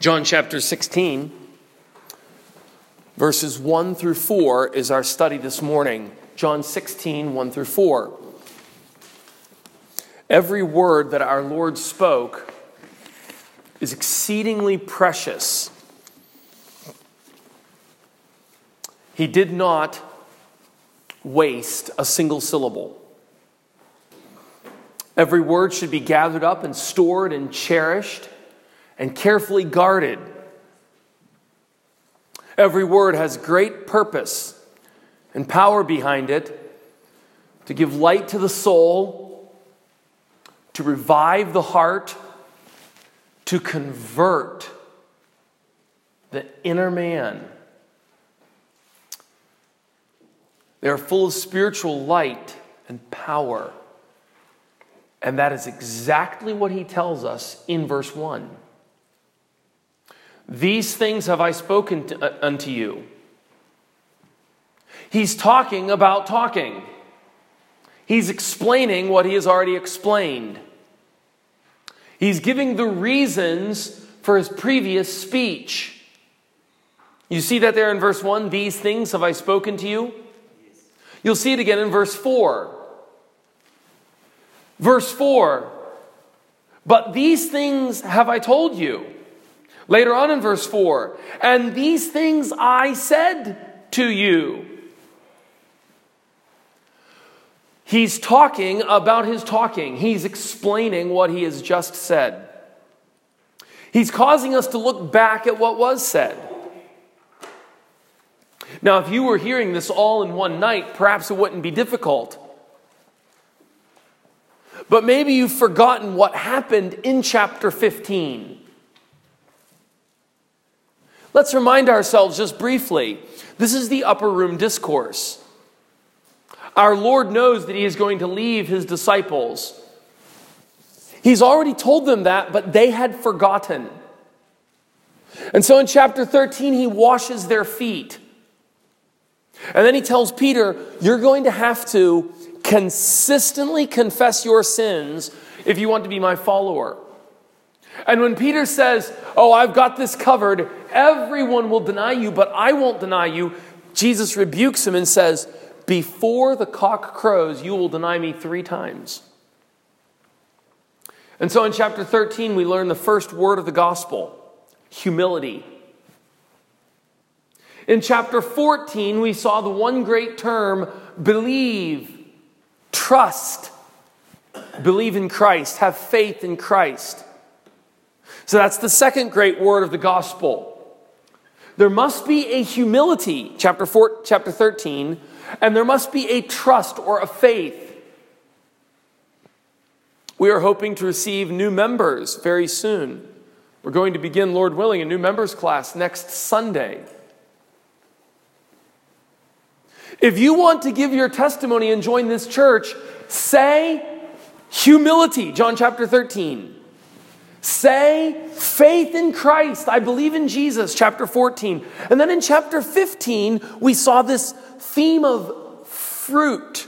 John chapter 16, verses 1 through 4 is our study this morning. John 16, 1 through 4. Every word that our Lord spoke is exceedingly precious. He did not waste a single syllable. Every word should be gathered up and stored and cherished and carefully guarded. Every word has great purpose and power behind it to give light to the soul, to revive the heart, to convert the inner man. They are full of spiritual light and power. And that is exactly what he tells us in verse 1. These things have I spoken to, uh, unto you. He's talking about talking. He's explaining what he has already explained. He's giving the reasons for his previous speech. You see that there in verse 1 These things have I spoken to you. You'll see it again in verse 4. Verse 4 But these things have I told you. Later on in verse 4, and these things I said to you. He's talking about his talking. He's explaining what he has just said. He's causing us to look back at what was said. Now, if you were hearing this all in one night, perhaps it wouldn't be difficult. But maybe you've forgotten what happened in chapter 15. Let's remind ourselves just briefly this is the upper room discourse. Our Lord knows that He is going to leave His disciples. He's already told them that, but they had forgotten. And so in chapter 13, He washes their feet. And then He tells Peter, You're going to have to consistently confess your sins if you want to be my follower. And when Peter says, Oh, I've got this covered, everyone will deny you, but I won't deny you, Jesus rebukes him and says, Before the cock crows, you will deny me three times. And so in chapter 13, we learn the first word of the gospel humility. In chapter 14, we saw the one great term believe, trust, believe in Christ, have faith in Christ. So that's the second great word of the gospel. There must be a humility, chapter, four, chapter 13, and there must be a trust or a faith. We are hoping to receive new members very soon. We're going to begin, Lord willing, a new members class next Sunday. If you want to give your testimony and join this church, say humility, John chapter 13. Say faith in Christ. I believe in Jesus, chapter 14. And then in chapter 15, we saw this theme of fruit.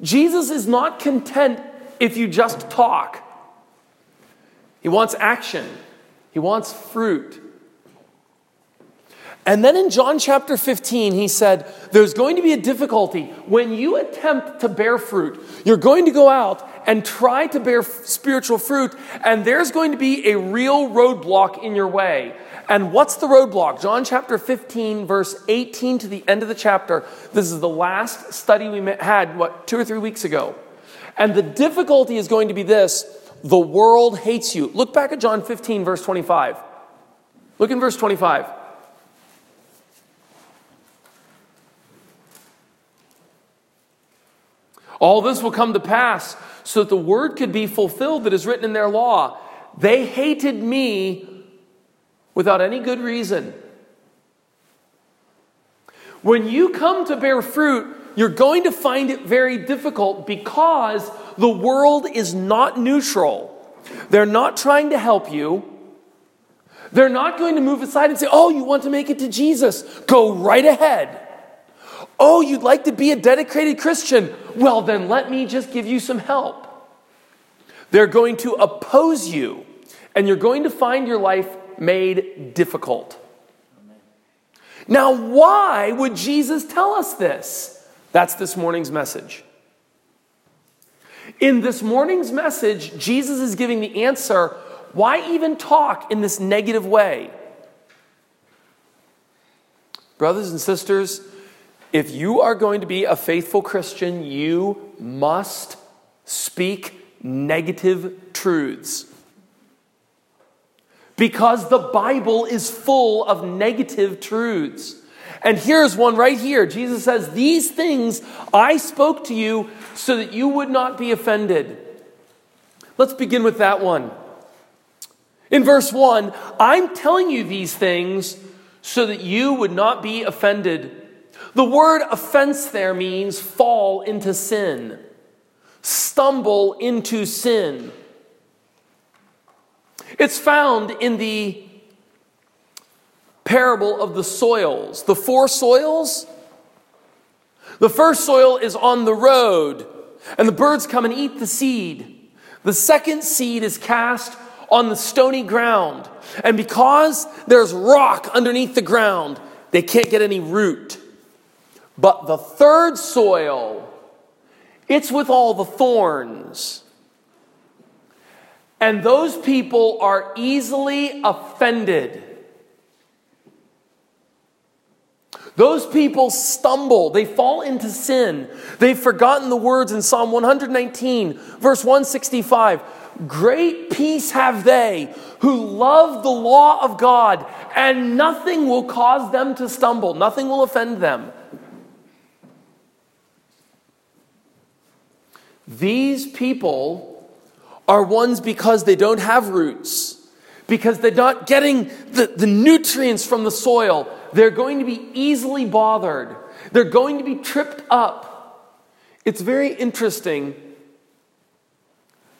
Jesus is not content if you just talk, He wants action, He wants fruit. And then in John chapter 15, he said, There's going to be a difficulty. When you attempt to bear fruit, you're going to go out and try to bear spiritual fruit, and there's going to be a real roadblock in your way. And what's the roadblock? John chapter 15, verse 18 to the end of the chapter. This is the last study we had, what, two or three weeks ago. And the difficulty is going to be this the world hates you. Look back at John 15, verse 25. Look in verse 25. All this will come to pass so that the word could be fulfilled that is written in their law. They hated me without any good reason. When you come to bear fruit, you're going to find it very difficult because the world is not neutral. They're not trying to help you. They're not going to move aside and say, Oh, you want to make it to Jesus? Go right ahead. Oh, you'd like to be a dedicated Christian? Well, then let me just give you some help. They're going to oppose you And you're going to find your life made difficult. Now, why would Jesus tell us this? That's this morning's message. In this morning's message, Jesus is giving the answer why even talk in this negative way? Brothers and sisters, if you are going to be a faithful Christian, you must speak negative truths. Because the Bible is full of negative truths. And here's one right here. Jesus says, These things I spoke to you so that you would not be offended. Let's begin with that one. In verse 1, I'm telling you these things so that you would not be offended. The word offense there means fall into sin, stumble into sin. It's found in the parable of the soils, the four soils. The first soil is on the road, and the birds come and eat the seed. The second seed is cast on the stony ground, and because there's rock underneath the ground, they can't get any root. But the third soil, it's with all the thorns. And those people are easily offended. Those people stumble, they fall into sin. They've forgotten the words in Psalm 119, verse 165 Great peace have they who love the law of God, and nothing will cause them to stumble, nothing will offend them. These people are ones because they don't have roots, because they're not getting the, the nutrients from the soil. They're going to be easily bothered, they're going to be tripped up. It's very interesting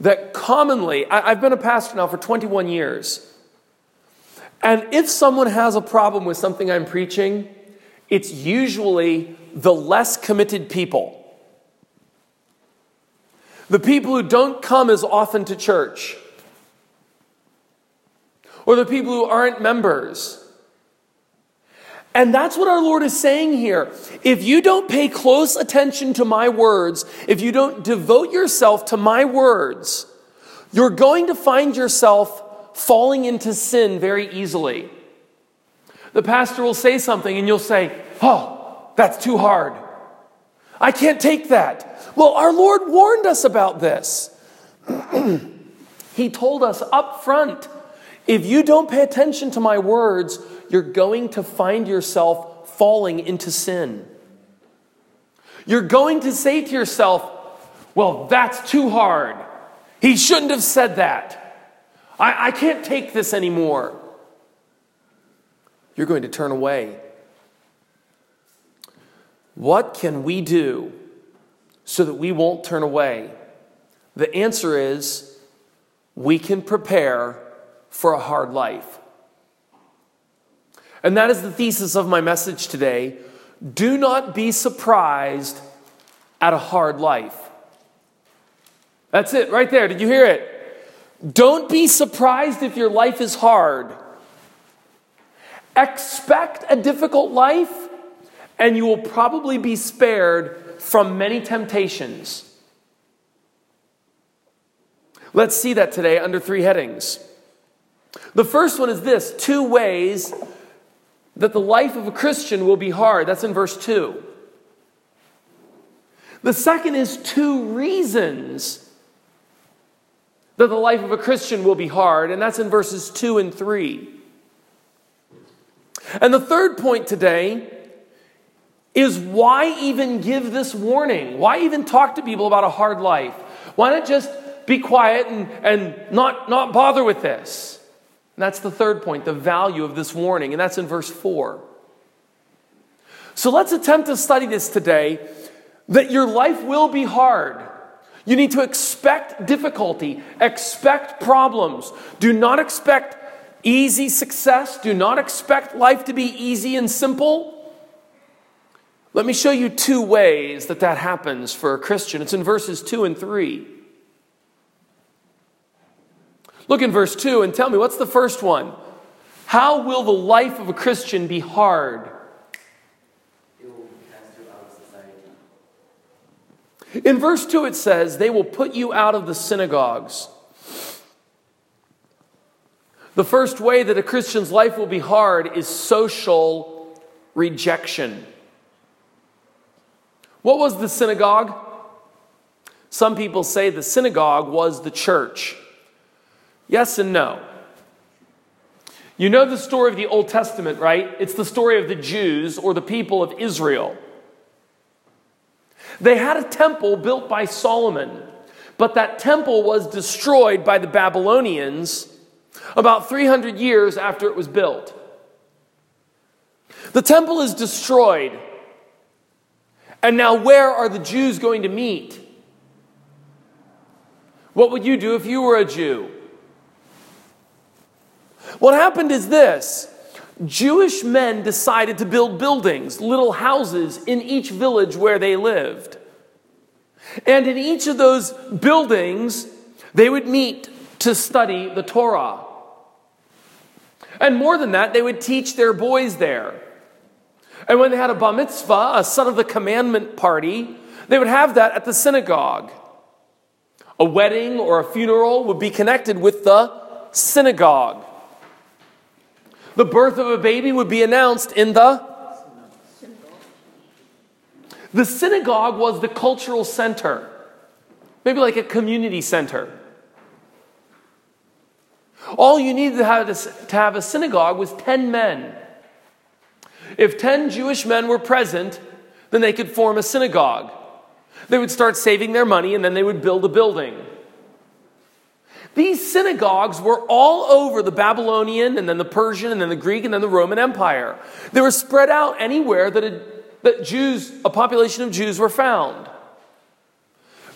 that commonly, I, I've been a pastor now for 21 years. And if someone has a problem with something I'm preaching, it's usually the less committed people. The people who don't come as often to church, or the people who aren't members. And that's what our Lord is saying here. If you don't pay close attention to my words, if you don't devote yourself to my words, you're going to find yourself falling into sin very easily. The pastor will say something and you'll say, Oh, that's too hard. I can't take that. Well, our Lord warned us about this. he told us up front if you don't pay attention to my words, you're going to find yourself falling into sin. You're going to say to yourself, Well, that's too hard. He shouldn't have said that. I, I can't take this anymore. You're going to turn away. What can we do so that we won't turn away? The answer is we can prepare for a hard life. And that is the thesis of my message today. Do not be surprised at a hard life. That's it, right there. Did you hear it? Don't be surprised if your life is hard. Expect a difficult life, and you will probably be spared from many temptations. Let's see that today under three headings. The first one is this two ways that the life of a Christian will be hard. That's in verse 2. The second is two reasons that the life of a Christian will be hard, and that's in verses 2 and 3. And the third point today is why even give this warning? Why even talk to people about a hard life? Why not just be quiet and, and not, not bother with this? And that's the third point, the value of this warning, and that's in verse 4. So let's attempt to study this today that your life will be hard. You need to expect difficulty, expect problems. Do not expect easy success. Do not expect life to be easy and simple. Let me show you two ways that that happens for a Christian. It's in verses 2 and 3. Look in verse 2 and tell me what's the first one? How will the life of a Christian be hard? In verse 2, it says, They will put you out of the synagogues. The first way that a Christian's life will be hard is social rejection. What was the synagogue? Some people say the synagogue was the church. Yes and no. You know the story of the Old Testament, right? It's the story of the Jews or the people of Israel. They had a temple built by Solomon, but that temple was destroyed by the Babylonians about 300 years after it was built. The temple is destroyed. And now, where are the Jews going to meet? What would you do if you were a Jew? What happened is this Jewish men decided to build buildings, little houses in each village where they lived. And in each of those buildings, they would meet to study the Torah. And more than that, they would teach their boys there. And when they had a bar mitzvah, a son of the commandment party, they would have that at the synagogue. A wedding or a funeral would be connected with the synagogue. The birth of a baby would be announced in the the synagogue was the cultural center, maybe like a community center. All you needed to have, to have a synagogue was 10 men. If 10 Jewish men were present, then they could form a synagogue. They would start saving their money and then they would build a building. These synagogues were all over the Babylonian and then the Persian and then the Greek and then the Roman Empire. They were spread out anywhere that, a, that Jews, a population of Jews, were found.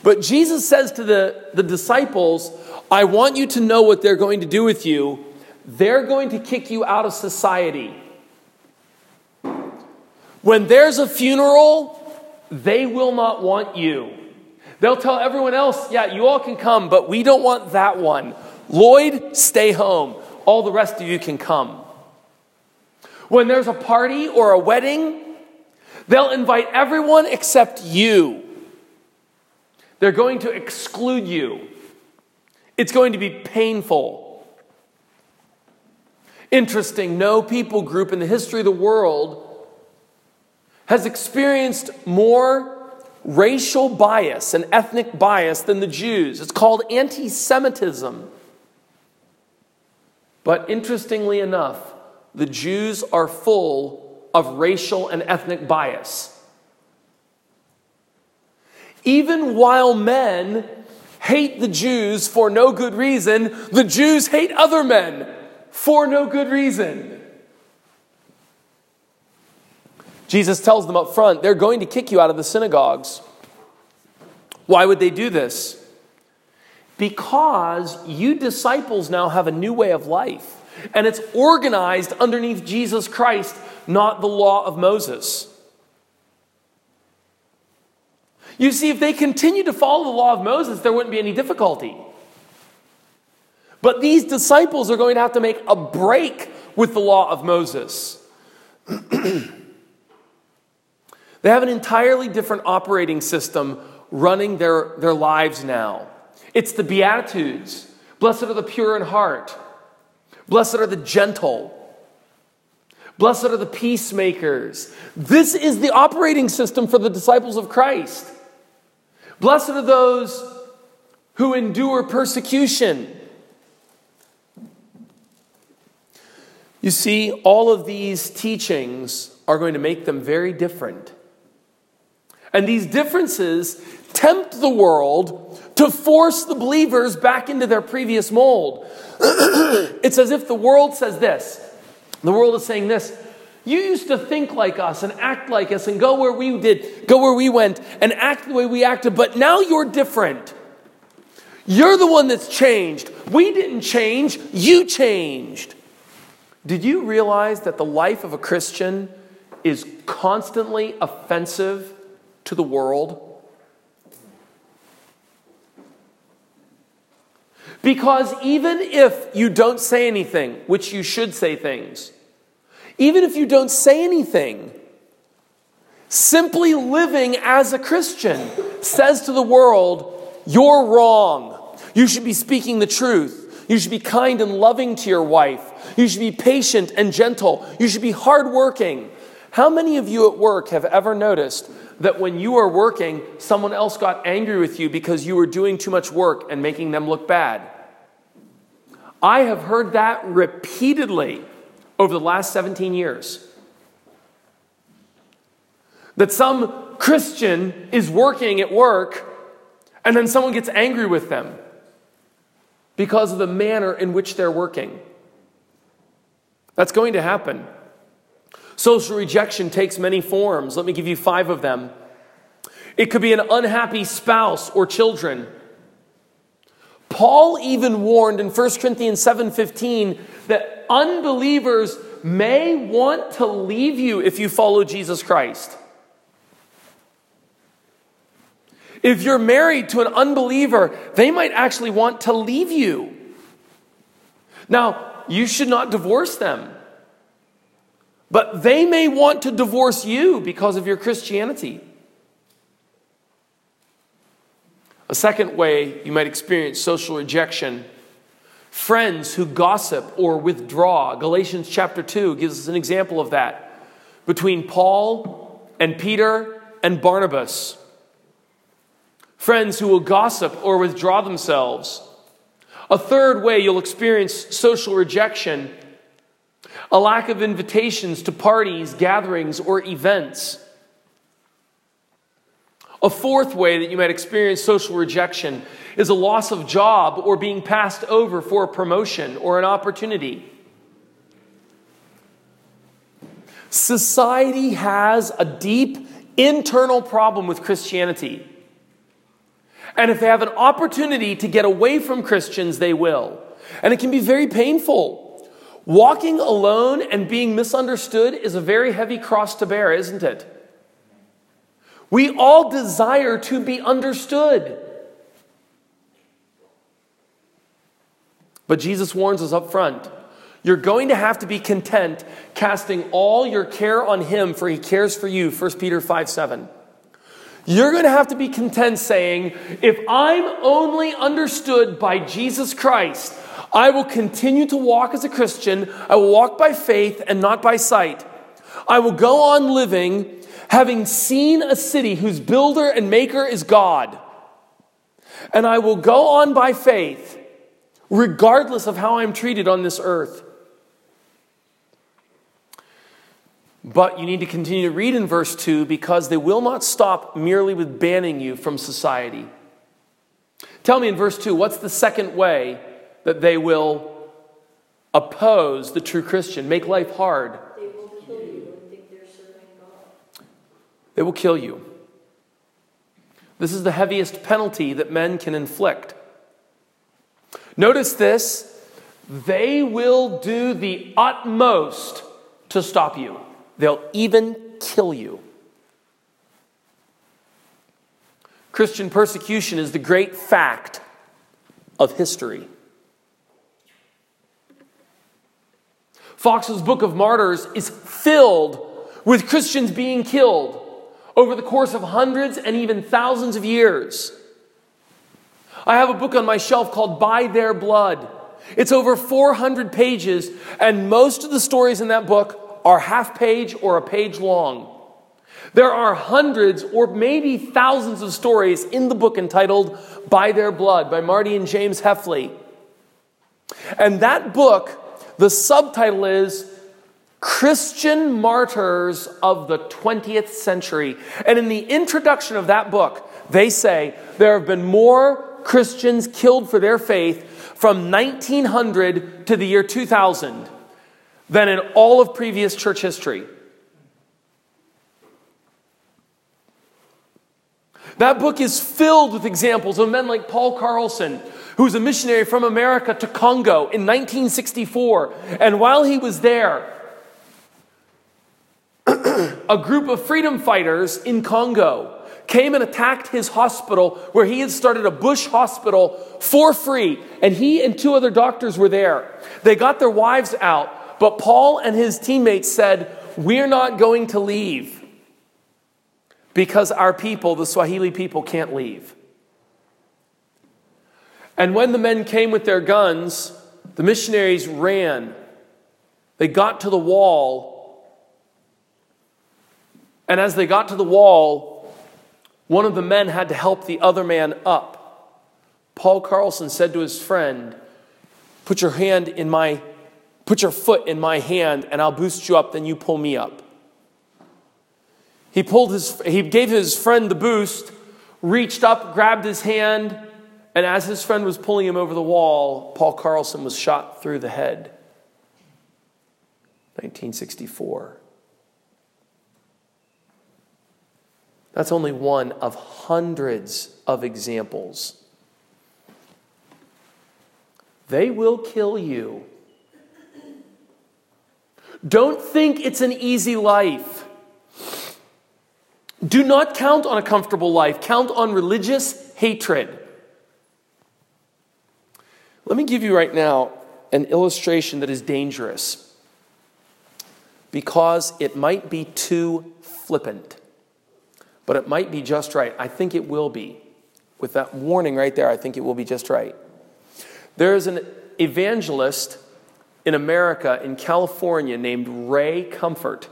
But Jesus says to the, the disciples, I want you to know what they're going to do with you. They're going to kick you out of society. When there's a funeral, they will not want you. They'll tell everyone else, yeah, you all can come, but we don't want that one. Lloyd, stay home. All the rest of you can come. When there's a party or a wedding, they'll invite everyone except you. They're going to exclude you. It's going to be painful. Interesting, no people group in the history of the world has experienced more racial bias and ethnic bias than the Jews. It's called anti Semitism. But interestingly enough, the Jews are full of racial and ethnic bias. Even while men hate the Jews for no good reason, the Jews hate other men for no good reason. Jesus tells them up front, they're going to kick you out of the synagogues. Why would they do this? Because you disciples now have a new way of life, and it's organized underneath Jesus Christ, not the law of Moses. You see, if they continued to follow the law of Moses, there wouldn't be any difficulty. But these disciples are going to have to make a break with the law of Moses. They have an entirely different operating system running their, their lives now. It's the Beatitudes. Blessed are the pure in heart. Blessed are the gentle. Blessed are the peacemakers. This is the operating system for the disciples of Christ. Blessed are those who endure persecution. You see, all of these teachings are going to make them very different. And these differences tempt the world to force the believers back into their previous mold. it's as if the world says this the world is saying this. You used to think like us and act like us and go where we did, go where we went and act the way we acted, but now you're different. You're the one that's changed. We didn't change, you changed. Did you realize that the life of a Christian is constantly offensive to the world? Because even if you don't say anything, which you should say things, even if you don't say anything, simply living as a Christian says to the world, You're wrong. You should be speaking the truth. You should be kind and loving to your wife. You should be patient and gentle. You should be hardworking. How many of you at work have ever noticed that when you are working, someone else got angry with you because you were doing too much work and making them look bad? I have heard that repeatedly over the last 17 years. That some Christian is working at work and then someone gets angry with them because of the manner in which they're working. That's going to happen. Social rejection takes many forms. Let me give you five of them. It could be an unhappy spouse or children. Paul even warned in 1 Corinthians 7:15 that unbelievers may want to leave you if you follow Jesus Christ. If you're married to an unbeliever, they might actually want to leave you. Now, you should not divorce them. But they may want to divorce you because of your Christianity. A second way you might experience social rejection friends who gossip or withdraw. Galatians chapter 2 gives us an example of that between Paul and Peter and Barnabas. Friends who will gossip or withdraw themselves. A third way you'll experience social rejection a lack of invitations to parties, gatherings, or events. A fourth way that you might experience social rejection is a loss of job or being passed over for a promotion or an opportunity. Society has a deep internal problem with Christianity. And if they have an opportunity to get away from Christians, they will. And it can be very painful. Walking alone and being misunderstood is a very heavy cross to bear, isn't it? We all desire to be understood. But Jesus warns us up front you're going to have to be content casting all your care on him for he cares for you 1 peter 5 7 you're going to have to be content saying if i'm only understood by jesus christ I will continue to walk as a Christian. I will walk by faith and not by sight. I will go on living having seen a city whose builder and maker is God. And I will go on by faith, regardless of how I'm treated on this earth. But you need to continue to read in verse 2 because they will not stop merely with banning you from society. Tell me in verse 2 what's the second way that they will oppose the true Christian, make life hard. They will kill you and think they're serving God. They will kill you. This is the heaviest penalty that men can inflict. Notice this they will do the utmost to stop you, they'll even kill you. Christian persecution is the great fact of history. Foxe's Book of Martyrs is filled with Christians being killed over the course of hundreds and even thousands of years. I have a book on my shelf called By Their Blood. It's over 400 pages, and most of the stories in that book are half page or a page long. There are hundreds or maybe thousands of stories in the book entitled By Their Blood by Marti and James Hefley. And that book the subtitle is Christian Martyrs of the 20th Century. And in the introduction of that book, they say there have been more Christians killed for their faith from 1900 to the year 2000 than in all of previous church history. That book is filled with examples of men like Paul Carlson, who was a missionary from America to Congo in 1964. And while he was there, a group of freedom fighters in Congo came and attacked his hospital where he had started a bush hospital for free, and he and two other doctors were there. They got their wives out, but Paul and his teammates said, We're not going to leave because our people, the Swahili people, can't leave. And when the men came with their guns, the missionaries ran. They got to the wall. And as they got to the wall, one of the men had to help the other man up. Paul Carlson said to his friend, Put your hand in my, put your foot in my hand, and I'll boost you up, then you pull me up. He pulled his, he gave his friend the boost, reached up, grabbed his hand, and as his friend was pulling him over the wall, Paul Carlson was shot through the head. 1964. That's only one of hundreds of examples. They will kill you. Don't think it's an easy life. Do not count on a comfortable life, count on religious hatred. Let me give you right now an illustration that is dangerous because it might be too flippant, but it might be just right. I think it will be. With that warning right there, I think it will be just right. There is an evangelist in America, in California, named Ray Comfort.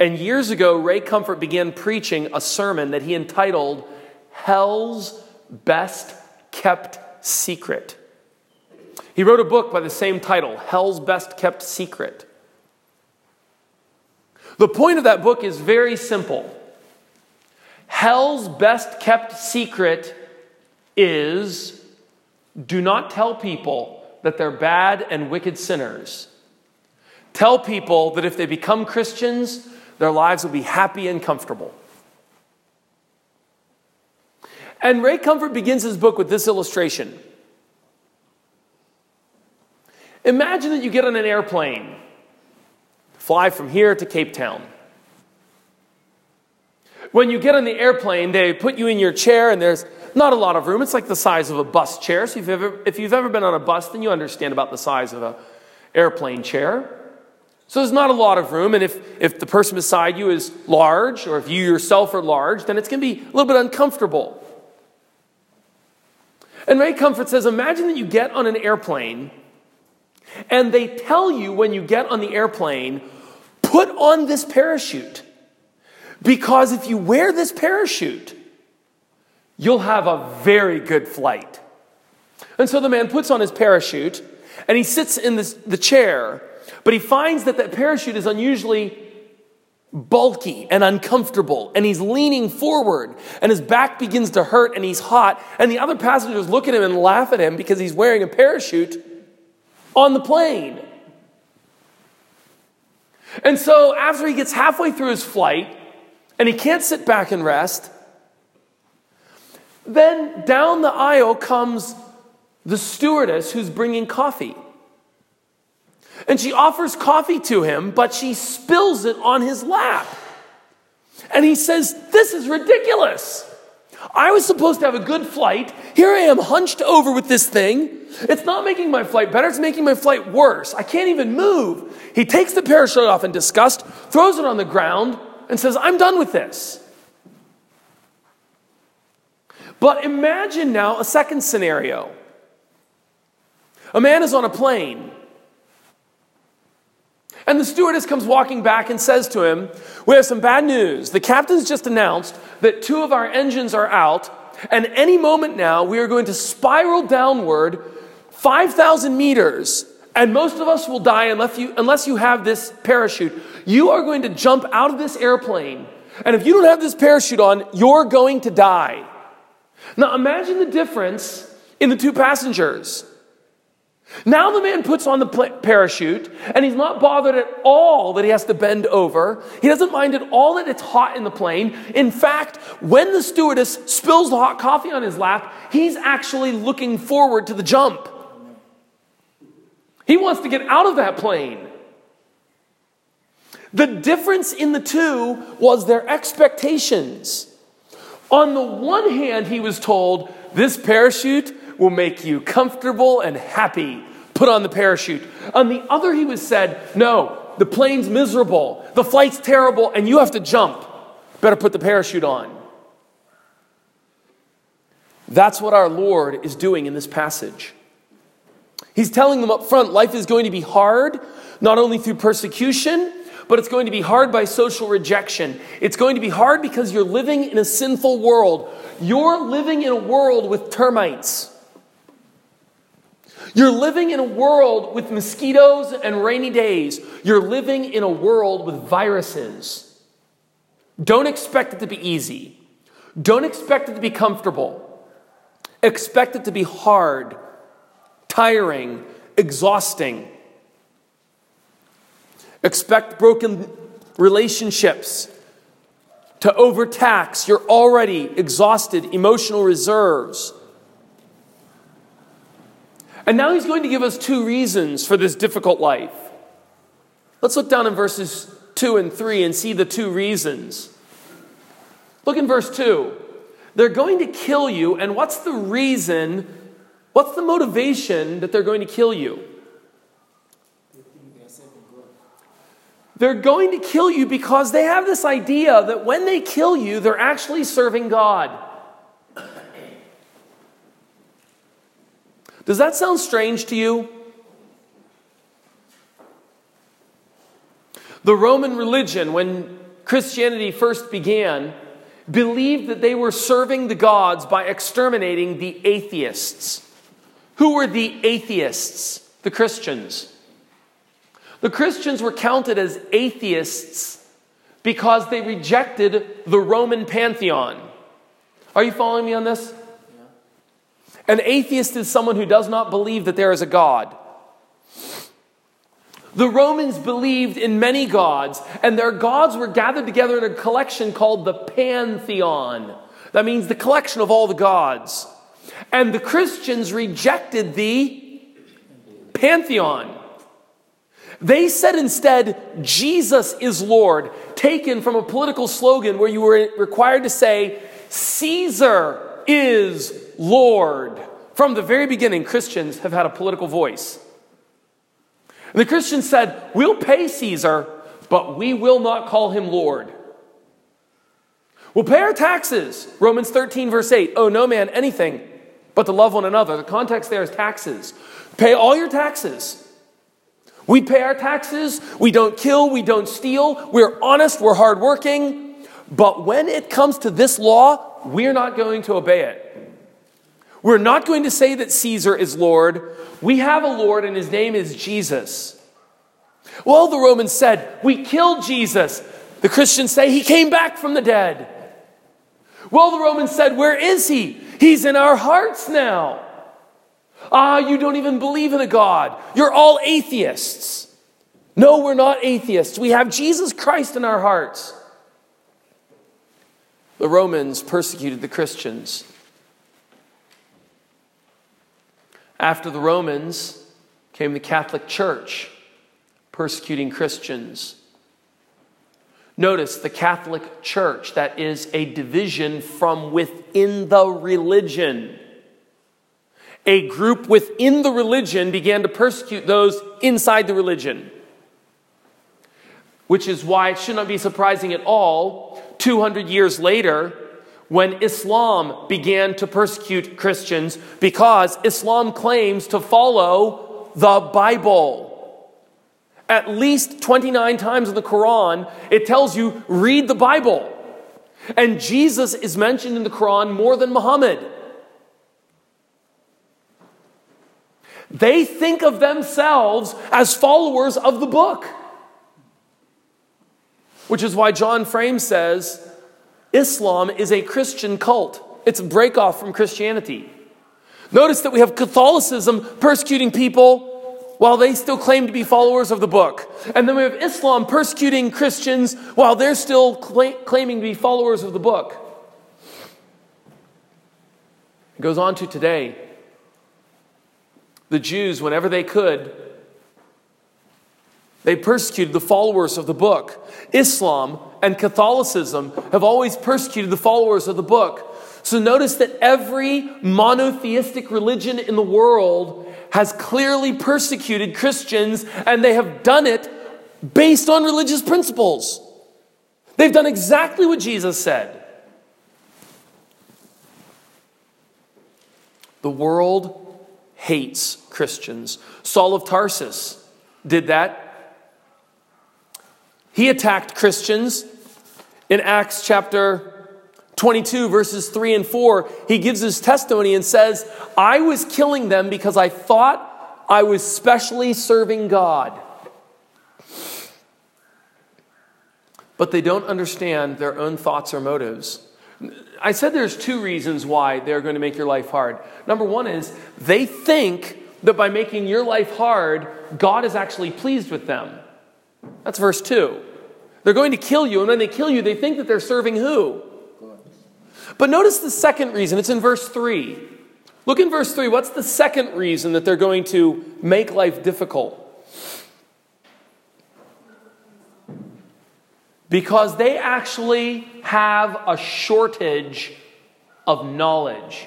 And years ago, Ray Comfort began preaching a sermon that he entitled Hell's Best Kept Secret. He wrote a book by the same title, Hell's Best Kept Secret. The point of that book is very simple. Hell's best kept secret is do not tell people that they're bad and wicked sinners. Tell people that if they become Christians, their lives will be happy and comfortable. And Ray Comfort begins his book with this illustration. Imagine that you get on an airplane, fly from here to Cape Town. When you get on the airplane, they put you in your chair, and there's not a lot of room. It's like the size of a bus chair. So if you've ever, if you've ever been on a bus, then you understand about the size of an airplane chair. So there's not a lot of room, and if, if the person beside you is large, or if you yourself are large, then it's going to be a little bit uncomfortable. And Ray Comfort says Imagine that you get on an airplane and they tell you when you get on the airplane, put on this parachute. Because if you wear this parachute, you'll have a very good flight. And so the man puts on his parachute and he sits in this, the chair, but he finds that that parachute is unusually bulky and uncomfortable, and he's leaning forward, and his back begins to hurt, and he's hot, and the other passengers look at him and laugh at him because he's wearing a parachute on the plane. And so, after he gets halfway through his flight, and he can't sit back and rest, then down the aisle comes the stewardess who's bringing coffee. And she offers coffee to him, but she spills it on his lap. And he says, This is ridiculous. I was supposed to have a good flight. Here I am hunched over with this thing. It's not making my flight better, it's making my flight worse. I can't even move. He takes the parachute off in disgust, throws it on the ground, and says, I'm done with this. But imagine now a second scenario. A man is on a plane. And the stewardess comes walking back and says to him, We have some bad news. The captain's just announced that two of our engines are out, and any moment now we are going to spiral downward 5,000 meters, and most of us will die unless you, unless you have this parachute. You are going to jump out of this airplane, and if you don't have this parachute on, you're going to die. Now imagine the difference in the two passengers. Now the man puts on the parachute and he's not bothered at all that he has to bend over. He doesn't mind at all that it's hot in the plane. In fact, when the stewardess spills the hot coffee on his lap, he's actually looking forward to the jump. He wants to get out of that plane. The difference in the two was their expectations. On the one hand, he was told, This parachute will make you comfortable and happy. Put on the parachute. On the other, he was said, No, the plane's miserable, the flight's terrible, and you have to jump. Better put the parachute on. That's what our Lord is doing in this passage. He's telling them up front life is going to be hard, not only through persecution, but it's going to be hard by social rejection. It's going to be hard because you're living in a sinful world. You're living in a world with termites. You're living in a world with mosquitoes and rainy days. You're living in a world with viruses. Don't expect it to be easy. Don't expect it to be comfortable. Expect it to be hard, tiring, exhausting. Expect broken relationships to overtax your already exhausted emotional reserves. And now he's going to give us two reasons for this difficult life. Let's look down in verses 2 and 3 and see the two reasons. Look in verse 2. They're going to kill you, and what's the reason? What's the motivation that they're going to kill you? They're going to kill you because they have this idea that when they kill you, they're actually serving God. Does that sound strange to you? The Roman religion, when Christianity first began, believed that they were serving the gods by exterminating the atheists. Who were the atheists? The Christians. The Christians were counted as atheists because they rejected the Roman pantheon. Are you following me on this? An atheist is someone who does not believe that there is a God. The Romans believed in many gods, and their gods were gathered together in a collection called the Pantheon. That means the collection of all the gods. And the Christians rejected the Pantheon. They said instead, Jesus is Lord, taken from a political slogan where you were required to say, Caesar is Lord. From the very beginning, Christians have had a political voice. And the Christians said, We'll pay Caesar, but we will not call him Lord. We'll pay our taxes. Romans 13, verse 8. Oh, no man anything but to love one another. The context there is taxes. Pay all your taxes. We pay our taxes. We don't kill. We don't steal. We're honest. We're hardworking. But when it comes to this law, we're not going to obey it. We're not going to say that Caesar is Lord. We have a Lord, and his name is Jesus. Well, the Romans said, We killed Jesus. The Christians say he came back from the dead. Well, the Romans said, Where is he? He's in our hearts now. Ah, you don't even believe in a God. You're all atheists. No, we're not atheists. We have Jesus Christ in our hearts. The Romans persecuted the Christians. After the Romans came the Catholic Church, persecuting Christians. Notice the Catholic Church, that is a division from within the religion. A group within the religion began to persecute those inside the religion. Which is why it should not be surprising at all, 200 years later, when Islam began to persecute Christians because Islam claims to follow the Bible. At least 29 times in the Quran, it tells you, read the Bible. And Jesus is mentioned in the Quran more than Muhammad. They think of themselves as followers of the book. Which is why John Frame says Islam is a Christian cult, it's a breakoff from Christianity. Notice that we have Catholicism persecuting people while they still claim to be followers of the book. And then we have Islam persecuting Christians while they're still cla- claiming to be followers of the book. It goes on to today. The Jews, whenever they could, They persecuted the followers of the book. Islam and Catholicism have always persecuted the followers of the book. So notice that every monotheistic religion in the world has clearly persecuted Christians, and they have done it based on religious principles. They've done exactly what Jesus said. The world hates Christians. Saul of Tarsus did that. He attacked Christians in Acts chapter 22, verses 3 and 4. He gives his testimony and says, I was killing them because I thought I was specially serving God. But they don't understand their own thoughts or motives. I said there's two reasons why they're going to make your life hard. Number one is they think that by making your life hard, God is actually pleased with them. That's verse 2. They're going to kill you, and when they kill you, they think that they're serving who? But notice the second reason. It's in verse 3. Look in verse 3. What's the second reason that they're going to make life difficult? Because they actually have a shortage of knowledge.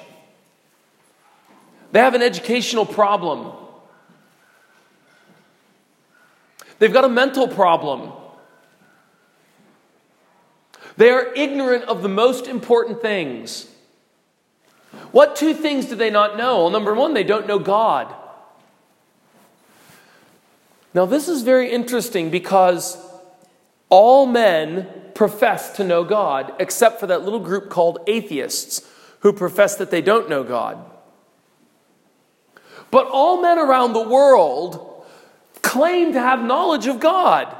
They have an educational problem. They've got a mental problem. They are ignorant of the most important things. What two things do they not know? Well, number one, they don't know God. Now, this is very interesting because all men profess to know God, except for that little group called atheists who profess that they don't know God. But all men around the world claim to have knowledge of God.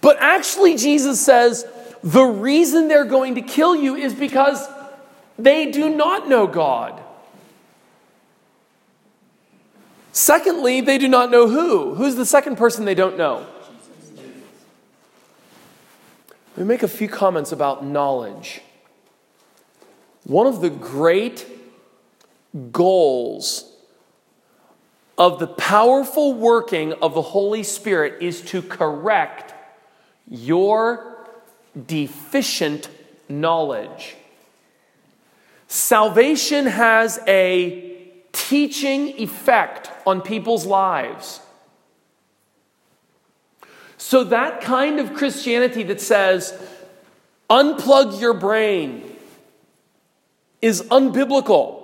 But actually, Jesus says, the reason they're going to kill you is because they do not know God. Secondly, they do not know who. Who's the second person they don't know? Let me make a few comments about knowledge. One of the great goals of the powerful working of the Holy Spirit is to correct your deficient knowledge. Salvation has a teaching effect on people's lives. So, that kind of Christianity that says, unplug your brain, is unbiblical.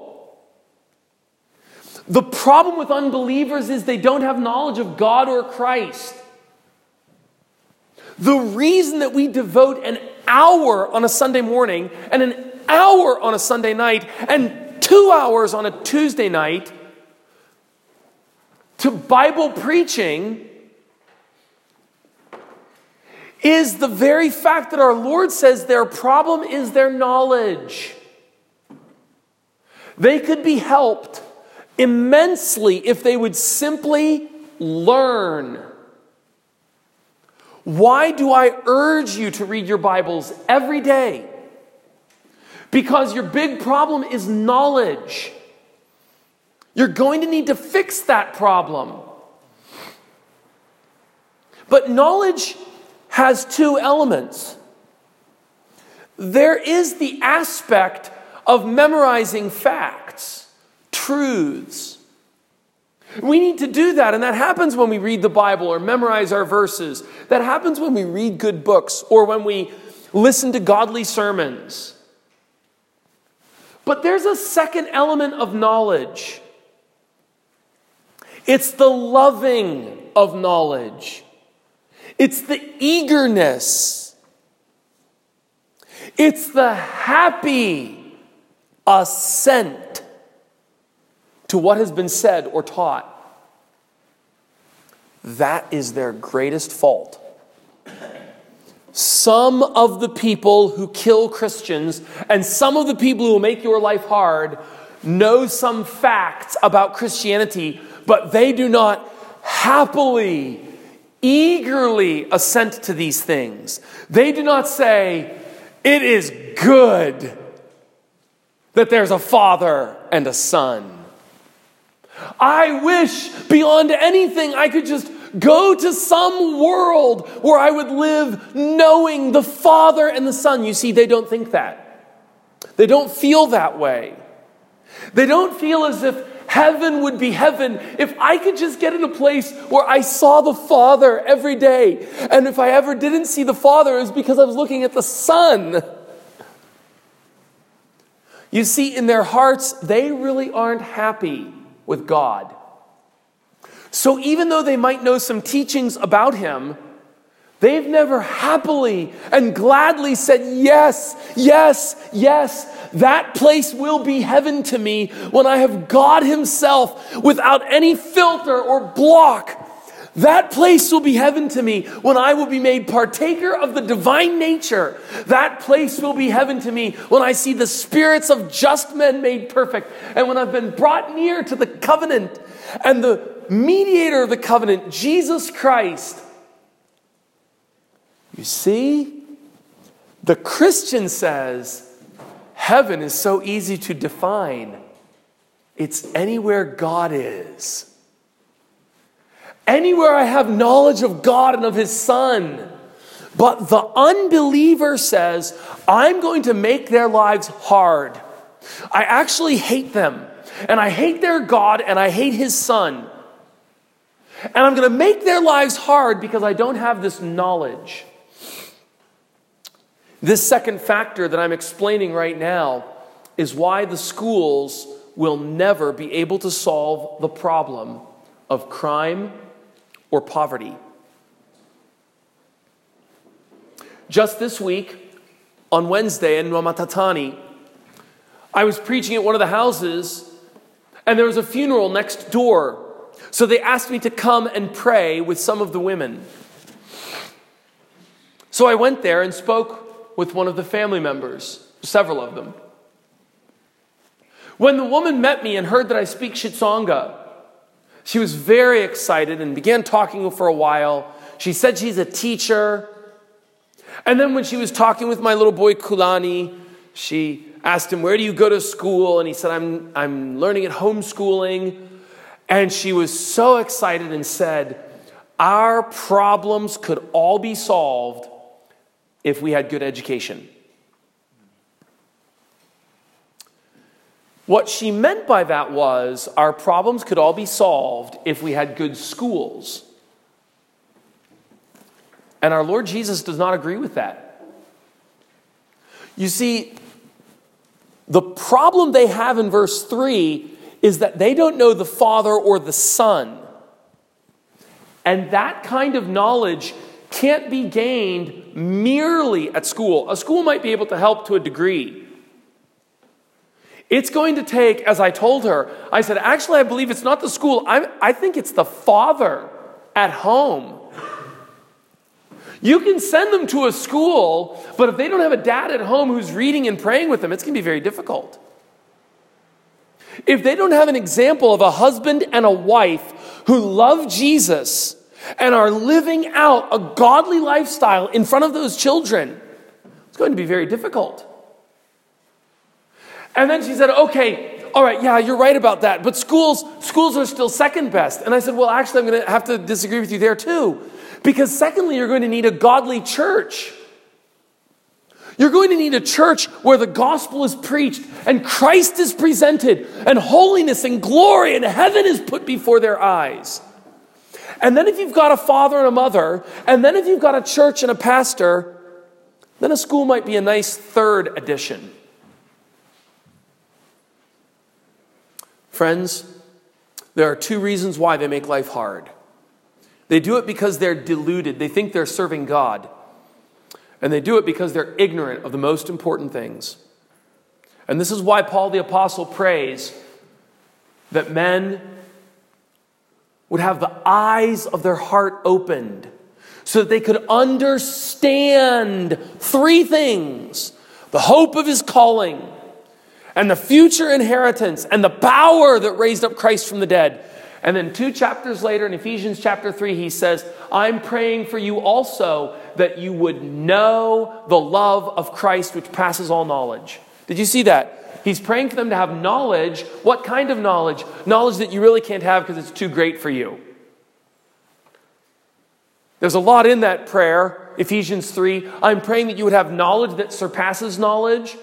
The problem with unbelievers is they don't have knowledge of God or Christ. The reason that we devote an hour on a Sunday morning and an hour on a Sunday night and two hours on a Tuesday night to Bible preaching is the very fact that our Lord says their problem is their knowledge. They could be helped immensely if they would simply learn. Why do I urge you to read your Bibles every day? Because your big problem is knowledge. You're going to need to fix that problem. But knowledge has two elements. There is the aspect of memorizing facts, truths. We need to do that, and that happens when we read the Bible or memorize our verses. That happens when we read good books or when we listen to godly sermons. But there's a second element of knowledge it's the loving of knowledge, it's the eagerness, it's the happy assent to what has been said or taught. That is their greatest fault. Some of the people who kill Christians and some of the people who make your life hard know some facts about Christianity, but they do not happily, eagerly assent to these things. They do not say, It is good that there's a father and a son. I wish beyond anything I could just go to some world where I would live knowing the Father and the Son. You see, they don't think that. They don't feel that way. They don't feel as if heaven would be heaven if I could just get in a place where I saw the Father every day. And if I ever didn't see the Father, it was because I was looking at the Son. You see, in their hearts, they really aren't happy with God. So even though they might know some teachings about Him, they've never happily and gladly said, Yes, yes, yes, that place will be heaven to me when I have God Himself without any filter or block. That place will be heaven to me when I will be made partaker of the divine nature. That place will be heaven to me when I see the spirits of just men made perfect and when I've been brought near to the covenant and the mediator of the covenant, Jesus Christ. You see, the Christian says heaven is so easy to define. It's anywhere God is. Anywhere I have knowledge of God and of His Son. But the unbeliever says, I'm going to make their lives hard. I actually hate them. And I hate their God and I hate His Son. And I'm going to make their lives hard because I don't have this knowledge. This second factor that I'm explaining right now is why the schools will never be able to solve the problem of crime or poverty. Just this week, on Wednesday in Wamatatani, I was preaching at one of the houses, and there was a funeral next door. So they asked me to come and pray with some of the women. So I went there and spoke with one of the family members, several of them. When the woman met me and heard that I speak Xitsonga, she was very excited and began talking for a while. She said she's a teacher. And then when she was talking with my little boy Kulani, she asked him, Where do you go to school? And he said, I'm, I'm learning at homeschooling. And she was so excited and said, Our problems could all be solved if we had good education. What she meant by that was our problems could all be solved if we had good schools. And our Lord Jesus does not agree with that. You see, the problem they have in verse 3 is that they don't know the Father or the Son. And that kind of knowledge can't be gained merely at school. A school might be able to help to a degree. It's going to take, as I told her, I said, actually, I believe it's not the school. i I think it's the father at home. You can send them to a school, but if they don't have a dad at home who's reading and praying with them, it's going to be very difficult. If they don't have an example of a husband and a wife who love Jesus and are living out a godly lifestyle in front of those children, it's going to be very difficult. And then she said, okay, all right, yeah, you're right about that. But schools, schools are still second best. And I said, well, actually, I'm going to have to disagree with you there too. Because secondly, you're going to need a godly church. You're going to need a church where the gospel is preached and Christ is presented and holiness and glory and heaven is put before their eyes. And then if you've got a father and a mother, and then if you've got a church and a pastor, then a school might be a nice third addition. Friends, there are two reasons why they make life hard. They do it because they're deluded, they think they're serving God. And they do it because they're ignorant of the most important things. And this is why Paul the Apostle prays that men would have the eyes of their heart opened so that they could understand three things the hope of his calling and the future inheritance and the power that raised up Christ from the dead. And then two chapters later in Ephesians chapter 3, he says, I'm praying for you also that you would know the love of Christ which passes all knowledge. Did you see that? He's praying for them to have knowledge. What kind of knowledge? Knowledge that you really can't have because it's too great for you. There's a lot in that prayer, Ephesians 3. I'm praying that you would have knowledge that surpasses knowledge.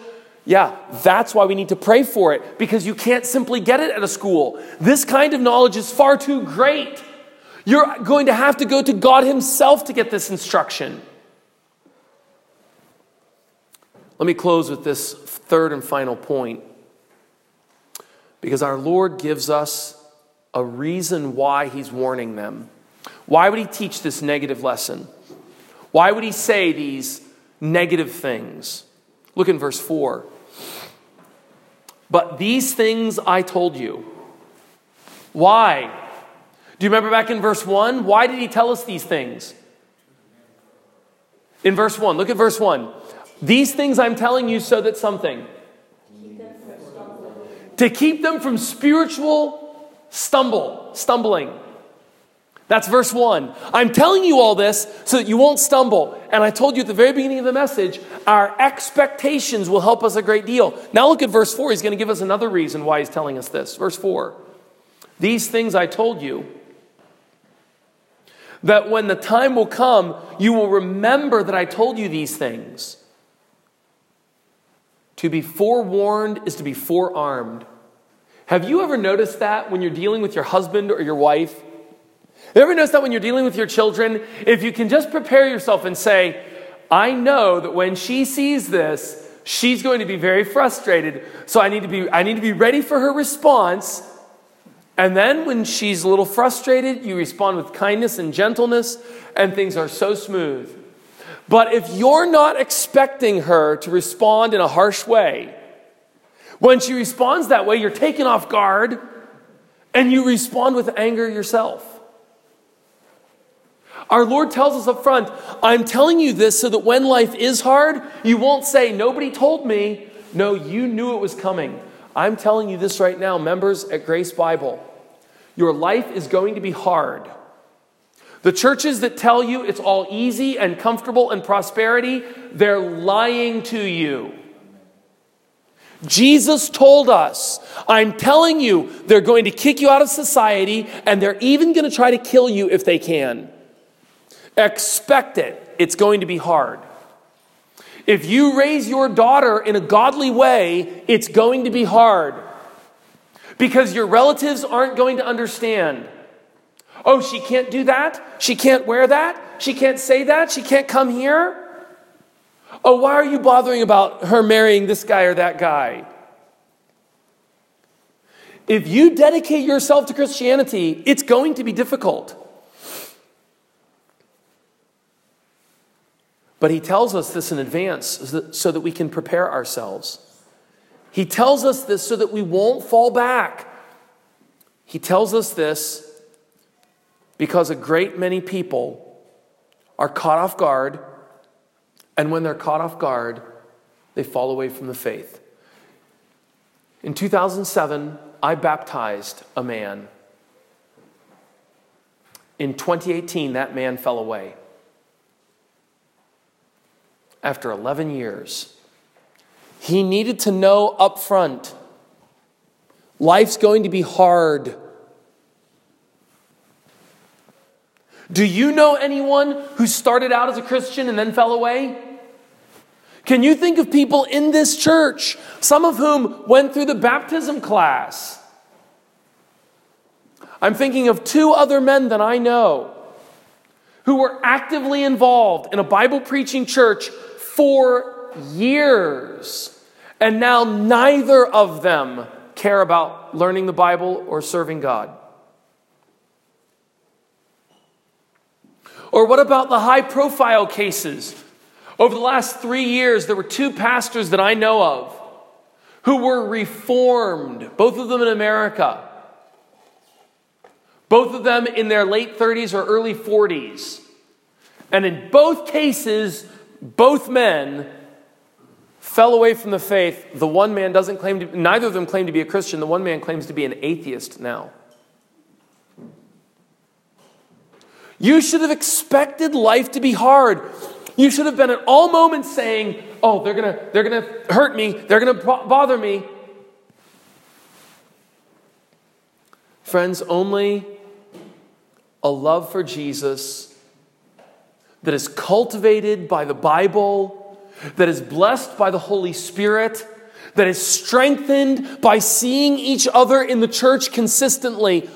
Yeah, that's why we need to pray for it, because you can't simply get it at a school. This kind of knowledge is far too great. You're going to have to go to God Himself to get this instruction. Let me close with this third and final point. Because our Lord gives us a reason why He's warning them. Why would He teach this negative lesson? Why would He say these negative things? Look in verse 4. But these things I told you. Why? Do you remember back in verse 1? Why did he tell us these things? In verse 1, look at verse 1. These things I'm telling you so that something. To keep them from spiritual stumble, stumbling. That's verse 1. I'm telling you all this so that you won't stumble. And I told you at the very beginning of the message, our expectations will help us a great deal. Now look at verse 4. He's going to give us another reason why he's telling us this. Verse 4. These things I told you, that when the time will come, you will remember that I told you these things. To be forewarned is to be forearmed. Have you ever noticed that when you're dealing with your husband or your wife? You ever notice that when you're dealing with your children? If you can just prepare yourself and say, I know that when she sees this, she's going to be very frustrated. So I need to be, I need to be ready for her response. And then when she's a little frustrated, you respond with kindness and gentleness, and things are so smooth. But if you're not expecting her to respond in a harsh way, when she responds that way, you're taken off guard and you respond with anger yourself. Our Lord tells us up front, I'm telling you this so that when life is hard, you won't say, Nobody told me. No, you knew it was coming. I'm telling you this right now, members at Grace Bible. Your life is going to be hard. The churches that tell you it's all easy and comfortable and prosperity, they're lying to you. Jesus told us, I'm telling you, they're going to kick you out of society and they're even going to try to kill you if they can. Expect it. It's going to be hard. If you raise your daughter in a godly way, it's going to be hard because your relatives aren't going to understand. Oh, she can't do that. She can't wear that. She can't say that. She can't come here. Oh, why are you bothering about her marrying this guy or that guy? If you dedicate yourself to Christianity, it's going to be difficult. But he tells us this in advance so that we can prepare ourselves. He tells us this so that we won't fall back. He tells us this because a great many people are caught off guard, and when they're caught off guard, they fall away from the faith. In 2007, I baptized a man. In 2018, that man fell away after 11 years. He needed to know up front life's going to be hard. Do you know anyone who started out as a Christian and then fell away? Can you think of people in this church, some of whom went through the baptism class? I'm thinking of two other men that I know who were actively involved in a Bible preaching church for years. And now neither of them care about learning the Bible or serving God. Or what about the high profile cases? Over the last three years, there were two pastors that I know of who were reformed, both of them in America. Both of them in their late 30s or early 40s. And in both cases, both men fell away from the faith. The one man doesn't claim to, neither of them claim to be a Christian. The one man claims to be an atheist now. You should have expected life to be hard. You should have been at all moments saying, Oh, they're going to they're going to hurt me. They're going to bother me. Friends, only a love for Jesus that is cultivated by the Bible, that is blessed by the Holy Spirit, that is strengthened by seeing each other in the church consistently,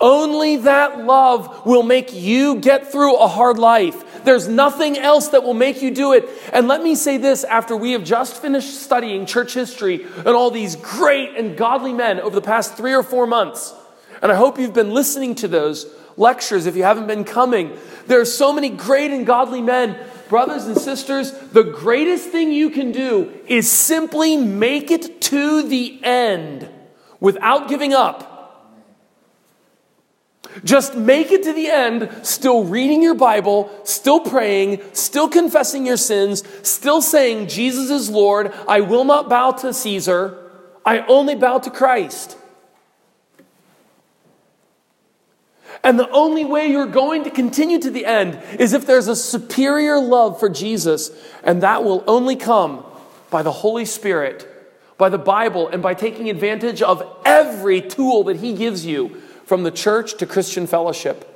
only that love will make you get through a hard life. There's nothing else that will make you do it. And let me say this after we have just finished studying church history and all these great and godly men over the past three or four months. And I hope you've been listening to those lectures if you haven't been coming. There are so many great and godly men. Brothers and sisters, the greatest thing you can do is simply make it to the end without giving up. Just make it to the end, still reading your Bible, still praying, still confessing your sins, still saying, Jesus is Lord. I will not bow to Caesar. I only bow to Christ. And the only way you're going to continue to the end is if there's a superior love for Jesus, and that will only come by the Holy Spirit, by the Bible, and by taking advantage of every tool that He gives you from the church to Christian fellowship.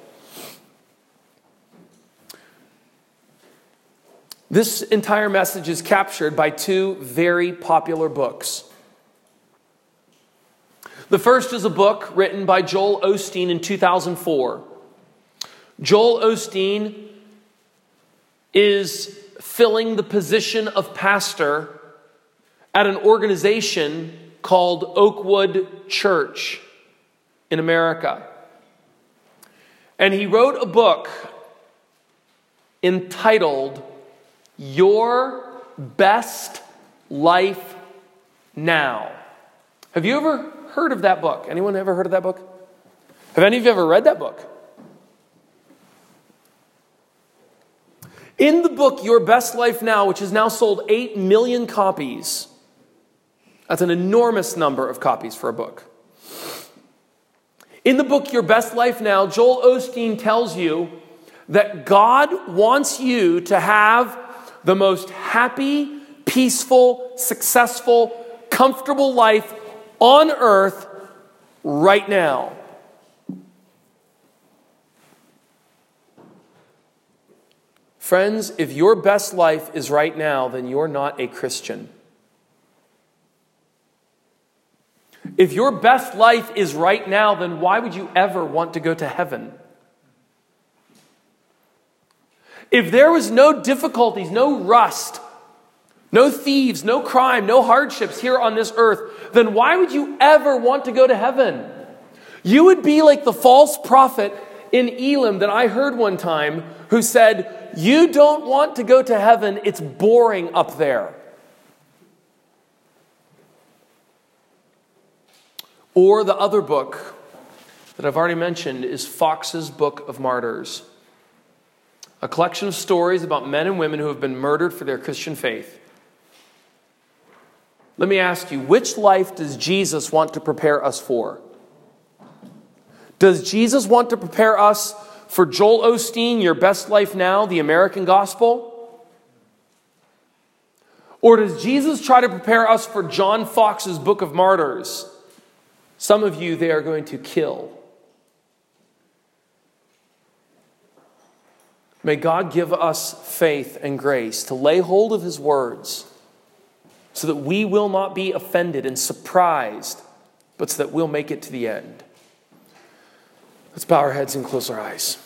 This entire message is captured by two very popular books. The first is a book written by Joel Osteen in 2004. Joel Osteen is filling the position of pastor at an organization called Lakewood Church in America. And he wrote a book entitled Your Best Life Now. Have you ever heard of that book? Anyone ever heard of that book? Have any of you ever read that book? In the book, Your Best Life Now, which has now sold 8 million copies, that's an enormous number of copies for a book. In the book, Your Best Life Now, Joel Osteen tells you that God wants you to have the most happy, peaceful, successful, comfortable life on earth right now. Friends, if your best life is right now, then you're not a Christian. If your best life is right now, then why would you ever want to go to heaven? If there was no difficulties, no rust, no thieves, no crime, no hardships here on this earth, then why would you ever want to go to heaven? You would be like the false prophet in Elam that I heard one time who said, You don't want to go to heaven, it's boring up there. Or the other book that I've already mentioned is Foxe's Book of Martyrs, a collection of stories about men and women who have been murdered for their Christian faith. Let me ask you, which life does Jesus want to prepare us for? Does Jesus want to prepare us for Joel Osteen, Your Best Life Now, the American Gospel? Or does Jesus try to prepare us for John Foxe's Book of Martyrs? Some of you they are going to kill. May God give us faith and grace to lay hold of His words so that we will not be offended and surprised, but so that we'll make it to the end. Let's bow our heads and close our eyes.